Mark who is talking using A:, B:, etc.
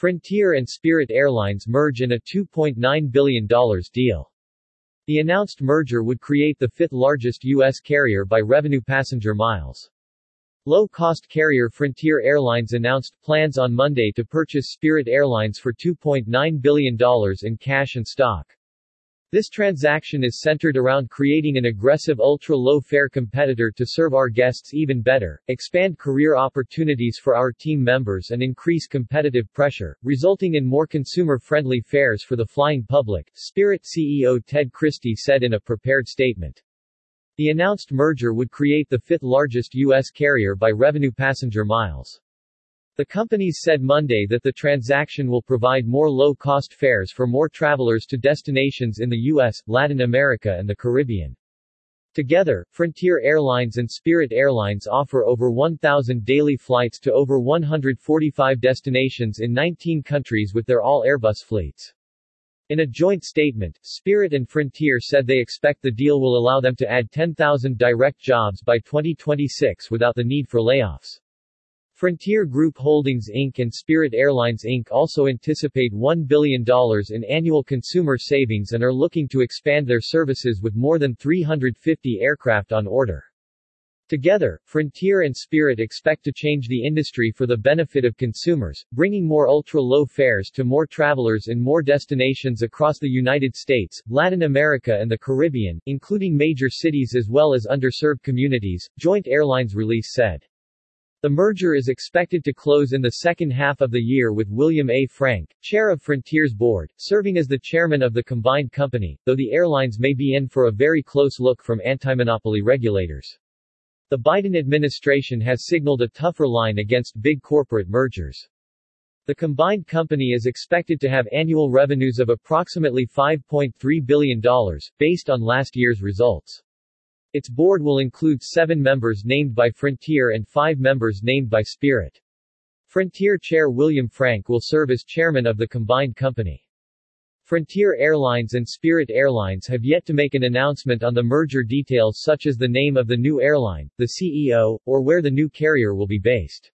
A: Frontier and Spirit Airlines merge in a $2.9 billion deal. The announced merger would create the fifth largest U.S. carrier by revenue passenger miles. Low-cost carrier Frontier Airlines announced plans on Monday to purchase Spirit Airlines for $2.9 billion in cash and stock. This transaction is centered around creating an aggressive ultra-low fare competitor to serve our guests even better, expand career opportunities for our team members and increase competitive pressure, resulting in more consumer-friendly fares for the flying public, Spirit CEO Ted Christie said in a prepared statement. The announced merger would create the fifth largest U.S. carrier by revenue passenger miles. The companies said Monday that the transaction will provide more low-cost fares for more travelers to destinations in the U.S., Latin America and the Caribbean. Together, Frontier Airlines and Spirit Airlines offer over 1,000 daily flights to over 145 destinations in 19 countries with their all-Airbus fleets. In a joint statement, Spirit and Frontier said they expect the deal will allow them to add 10,000 direct jobs by 2026 without the need for layoffs. Frontier Group Holdings Inc. and Spirit Airlines Inc. also anticipate $1 billion in annual consumer savings and are looking to expand their services with more than 350 aircraft on order. Together, Frontier and Spirit expect to change the industry for the benefit of consumers, bringing more ultra-low fares to more travelers in more destinations across the United States, Latin America and the Caribbean, including major cities as well as underserved communities, Joint Airlines release said. The merger is expected to close in the second half of the year with William A. Franke, chair of Frontier's board, serving as the chairman of the combined company, though the airlines may be in for a very close look from antimonopoly regulators. The Biden administration has signaled a tougher line against big corporate mergers. The combined company is expected to have annual revenues of approximately $5.3 billion, based on last year's results. Its board will include seven members named by Frontier and five members named by Spirit. Frontier Chair William Franke will serve as chairman of the combined company. Frontier Airlines and Spirit Airlines have yet to make an announcement on the merger details such as the name of the new airline, the CEO, or where the new carrier will be based.